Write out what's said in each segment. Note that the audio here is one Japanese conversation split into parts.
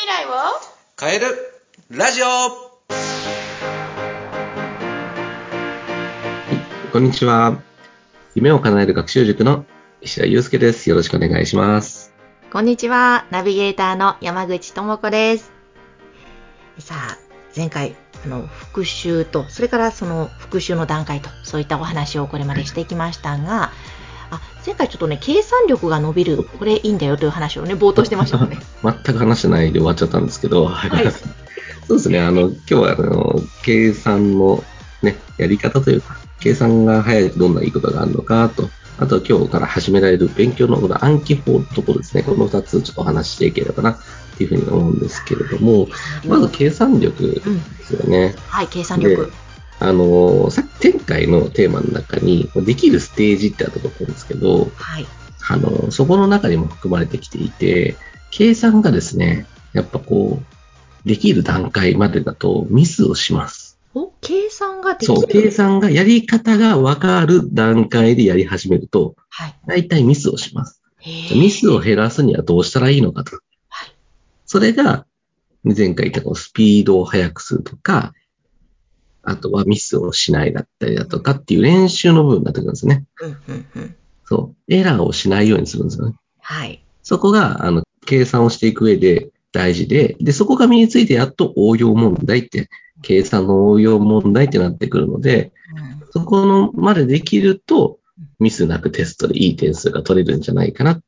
未来を？変えるラジオこんにちは。夢を叶える学習塾の石田祐介です。よろしくお願いします。こんにちは。ナビゲーターの山口智子です。さあ、前回、あの、復習と、それからその復習の段階と、そういったお話をこれまでしてきましたが、あ、前回ちょっとね、計算力が伸びる、これいいんだよという話をね、冒頭してましたね。全く話してないで終わっちゃったんですけど、はいそうですね、あの、今日はあの、計算のね、やり方というか、計算が早いとどんないいことがあるのかと、あとは今日から始められる勉強のこの暗記法のところですね、この2つちょっとお話ししていければな、っていうふうに思うんですけれども、まず計算力うん。ですよね。はい、計算力。あの、さっき前回のテーマの中に、できるステージってあったと思うんですけど、はい。あの、そこの中にも含まれてきていて、計算がですね、やっぱこう、できる段階までだとミスをします。お、計算ができそう、計る。算がやり方がわかる段階でやり始めると、はい。大体ミスをします。ミスを減らすにはどうしたらいいのかと。はい。それが、前回言ったこのスピードを速くするとか、あとはミスをしないだったりだとかっていう練習の部分になってくるんですね。うん、うん、うん。そう。エラーをしないようにするんですよね。はい。そこが、あの、計算をしていく上で大事で、で、そこが身についてやっと応用問題って、計算の応用問題ってなってくるので、うんそこのまでできると、ミスなくテストでいい点数が取れるんじゃないかなっ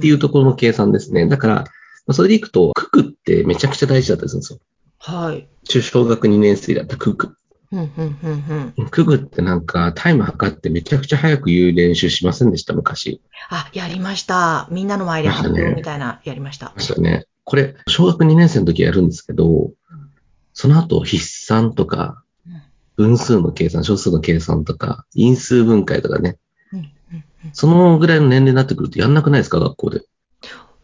ていうところの計算ですね。だから、まあそれでいくと、九九ってめちゃくちゃ大事だったりするんですよ。はい。中小学2年生だった九九。うん、うん、うん、うん。ってなんかタイム測ってめちゃくちゃ早く言う練習しませんでした、昔。あ、やりました。みんなの前で発表みたいな、やりました。ましたよね。これ、小学2年生の時やるんですけど、その後、筆算とか、うん分数の計算、小数の計算とか、因数分解とかね、そのぐらいの年齢になってくるとやんなくないですか、学校で。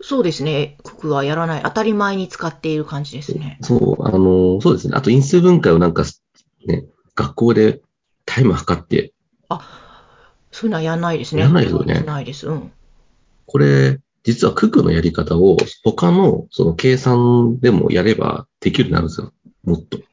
そうですね。国はやらない。当たり前に使っている感じですね。そう、あの、そうですね。あと因数分解をなんか、ね、学校でタイム測って、そういうのはやらないですね。やらないですよねないです。うん。これ、実は九九のやり方を他のその計算でもやればできるようになるんですよ。もっと。うーん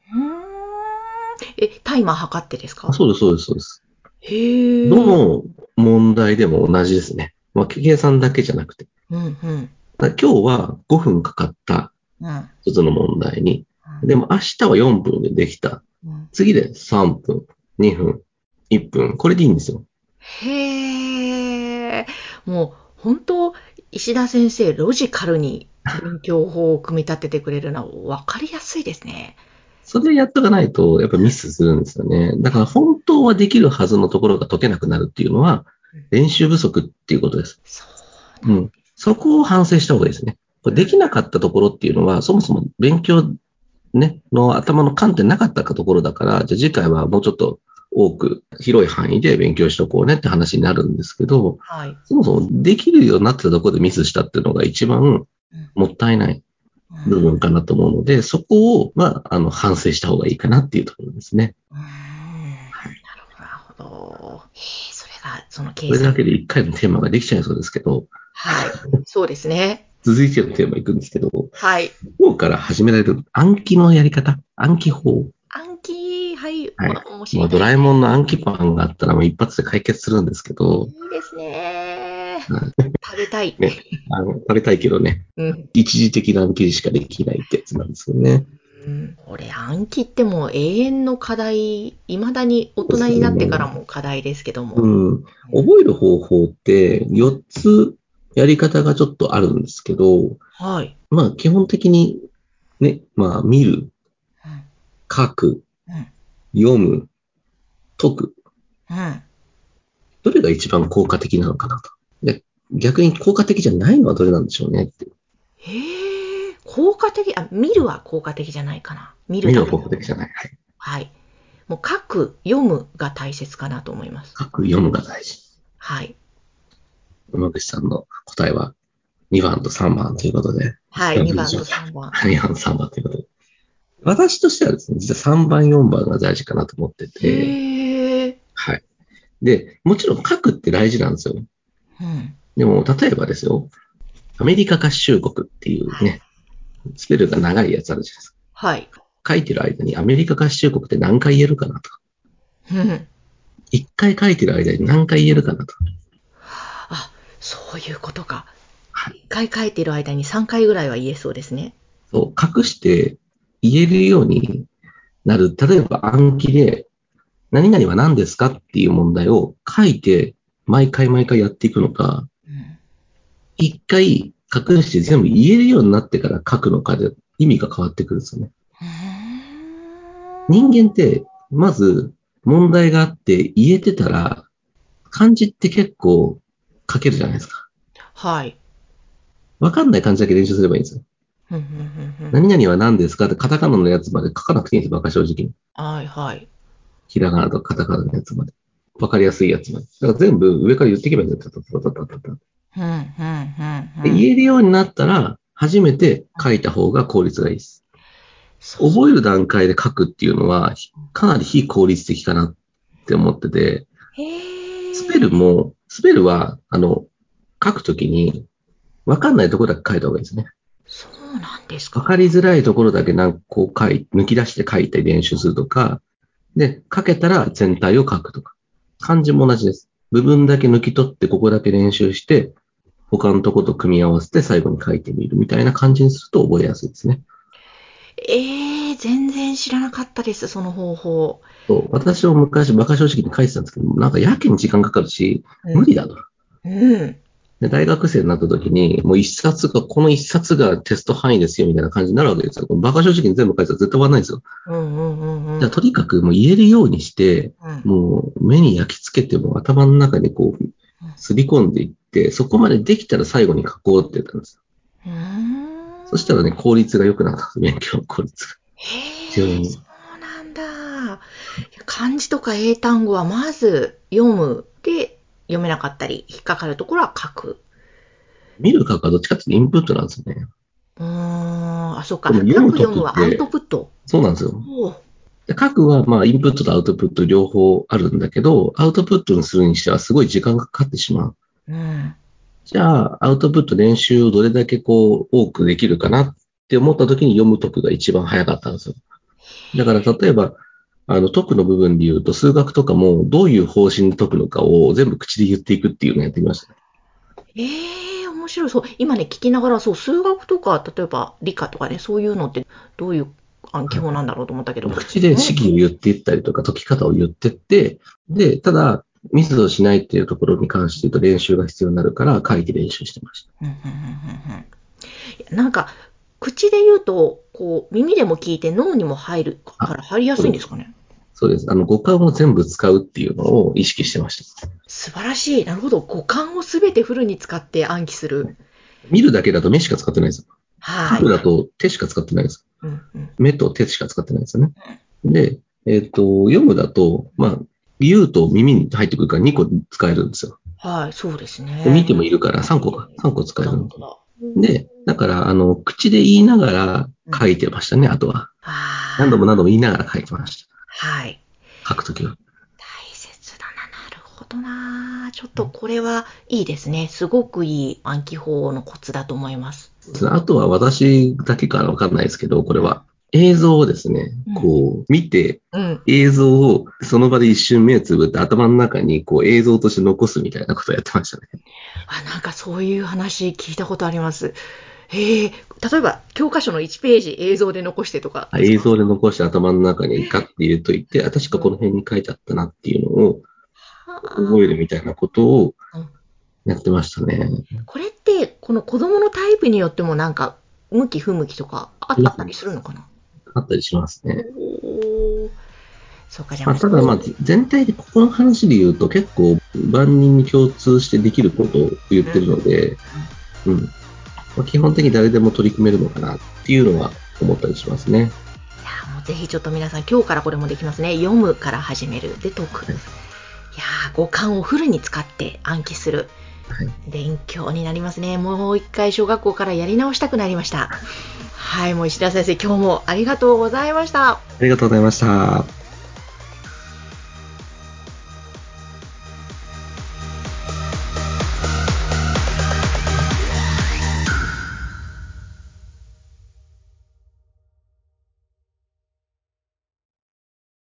え、タイマー測ってですか？あそうです、そうです、そうです。へえ。どの問題でも同じですね。まあ、計算だけじゃなくて。うんうん。今日は5分かかったうん。一つの問題に、うんでも明日は4分でできた。うん次で3分、2分、1分。これでいいんですよ。へえ。もう、本当石田先生、ロジカルに勉強法を組み立ててくれるのは分かりやすいですね。それやっとかないと、やっぱミスするんですよね。だから本当はできるはずのところが解けなくなるっていうのはうん、練習不足っていうことです。そう。うん。そこを反省した方がいいですね。これできなかったところっていうのは、そもそも勉強ね、の頭の観点なかったところだから、じゃあ次回はもうちょっと多く広い範囲で勉強しとこうねって話になるんですけど、はい。そもそもできるようになってたところでミスしたっていうのが一番うんもったいないうん部分かなと思うので、そこを、まあ、あの、反省した方がいいかなっていうところですね。うーんなるほど。それが、その計これだ算。けで一回のテーマができちゃいそうですけど、はい。そうですね。続いてのテーマいくんですけど、はい。今日から始められる暗記のやり方、暗記法？暗記、はい。はいま面白い。ドラえもんの暗記パンがあったらもう一発で解決するんですけど、いいですね。はい食べたい。ねあの、食べたいけどね、うん。一時的な暗記しかできないってやつなんですよね。うん、これ暗記ってもう永遠の課題、未だに大人になってからも課題ですけども。うん。覚える方法って4つやり方がちょっとあるんですけど、はい。まあ基本的にね、まあ見る、うん。書く、うん。読む、解く。うん。どれが一番効果的なのかなと。で逆に効果的じゃないのはどれなんでしょうねって。へえ、効果的、あ、見るは効果的じゃないかな。見る見るは効果的じゃない。はい。はい。もう書く、読むが大切かなと思います。書く、読むが大事。はい。山口さんの答えは2番と3番ということで。はい。うん2番と3番。2番、3番ということで。私としてはですね、実は3番、4番が大事かなと思ってて。はい。で、もちろん書くって大事なんですよ。うん。でも、例えばですよ、アメリカ合衆国っていうね、スペルが長いやつあるじゃないですか。はい。書いてる間にアメリカ合衆国って何回言えるかなとか。うん。一回書いてる間に何回言えるかなとか。あ、そういうことか。はい一回書いてる間に3回ぐらいは言えそうですね。そう、隠して言えるようになる。例えば暗記で、何々は何ですかっていう問題を書いて、毎回毎回やっていくのか、うん。一回隠して全部言えるようになってから書くのかで意味が変わってくるんですよね。人間って、まず問題があって言えてたら、漢字って結構書けるじゃないですか。はい。わかんない漢字だけ練習すればいいんですよ。何々は何ですかってカタカナのやつまで書かなくていいんですよ、バカ正直に。はいはい。ひらがなとカタカナのやつまで。わかりやすいやつまで。だから全部上から言っていけばいいんですよ。言えるようになったら、初めて書いた方が効率がいいです。覚える段階で書くっていうのは、かなり非効率的かなって思ってて、スペルも、スペルは、あの、書くときに、わかんないところだけ書いた方がいいですね。そうなんですか。わかりづらいところだけなんかこう書い、抜き出して書いて練習するとか、で、書けたら全体を書くとか。漢字も同じです。部分だけ抜き取ってここだけ練習して、他のとこと組み合わせて最後に書いてみるみたいな感じにすると覚えやすいですね。ええ全然知らなかったです、その方法。そう私も昔バカ正直に書いてたんですけど、なんかやけに時間かかるし、無理だと。うん。で大学生になった時に、もう一冊が、この一冊がテスト範囲ですよみたいな感じになるわけですよ。バカ正直に全部書いてたら絶対終わらないんですよ。うんうんうんうん。じゃあとにかくもう言えるようにして、うんもう目に焼き付けても頭の中にこう、すり込んでいって、そこまでできたら最後に書こうって言ったんですよ。うーん。そしたらね、効率が良くなったんです。勉強の効率が。へえ、そうなんだ。漢字とか英単語はまず読むで読めなかったり、引っかかるところは書く。見る書くはどっちかっていうとインプットなんですよね。うーん、あ、そうか。書く読むはアウトプット。そうなんですよ。で書くは、まあ、インプットとアウトプット両方あるんだけど、アウトプットにするにしてはすごい時間がかかってしまう。うん。じゃあ、アウトプット練習をどれだけこう、多くできるかなって思った時に読む解くが一番早かったんですよ。だから、例えば、あの、解くの部分で言うと、数学とかもどういう方針で解くのかを全部口で言っていくっていうのをやってみましたね。ええ面白い。そう、今ね、聞きながら、そう、数学とか、例えば理科とかね、そういうのってどういう暗記法なんだろうと思ったけど。口で式を言っていったりとか、解き方を言ってって、で、ただ、ミスをしないっていうところに関して言うと練習が必要になるから、書いて練習してました。うんうんうんうんなんか、口で言うと、こう、耳でも聞いて脳にも入るから入りやすいんですかね？そうです。あの、五感を全部使うっていうのを意識してました。素晴らしい。なるほど。五感をすべてフルに使って暗記する。見るだけだと目しか使ってないですよ。はい。書くだと手しか使ってないです。うんうん目と手しか使ってないですよね。で、えっ、と、読むだと、まあ、言うと耳に入ってくるから2個使えるんですよ。はい、そうですね。で見てもいるから3個か。3個使える本当だ。で、だから、あの、口で言いながら書いてましたね、あとは。何度も何度も言いながら書いてましはい。た。書くときは。大切だな。なるほどな。ちょっとこれはいいですね。すごくいい暗記法のコツだと思います。あとは私だけからわかんないですけど、これは。映像をですねうん、こう、見て、うん。映像をその場で一瞬目をつぶって頭の中にこう映像として残すみたいなことをやってましたね。あ、なんかそういう話聞いたことあります。へえ、例えば教科書の1ページ映像で残してとか。映像で残して頭の中にガッて入れといて、あ確かこの辺に書いてあったなっていうのを覚えるみたいなことをやってましたね。これって、この子供のタイプによってもなんか、向き不向きとかああったりするのかな？あったりしますね。そうか、じゃまあ、ただまあ全体でここの話で言うと結構万人に共通してできることを言ってるので、うん。まあ、基本的に誰でも取り組めるのかなっていうのは思ったりしますね。いやもうぜひちょっと皆さん今日からこれもできますね。読むから始める。で、解く。いやー五感をフルに使って暗記する。はい。勉強になりますね。もう一回小学校からやり直したくなりました。はい、もう石田先生、今日もありがとうございました。ありがとうございました。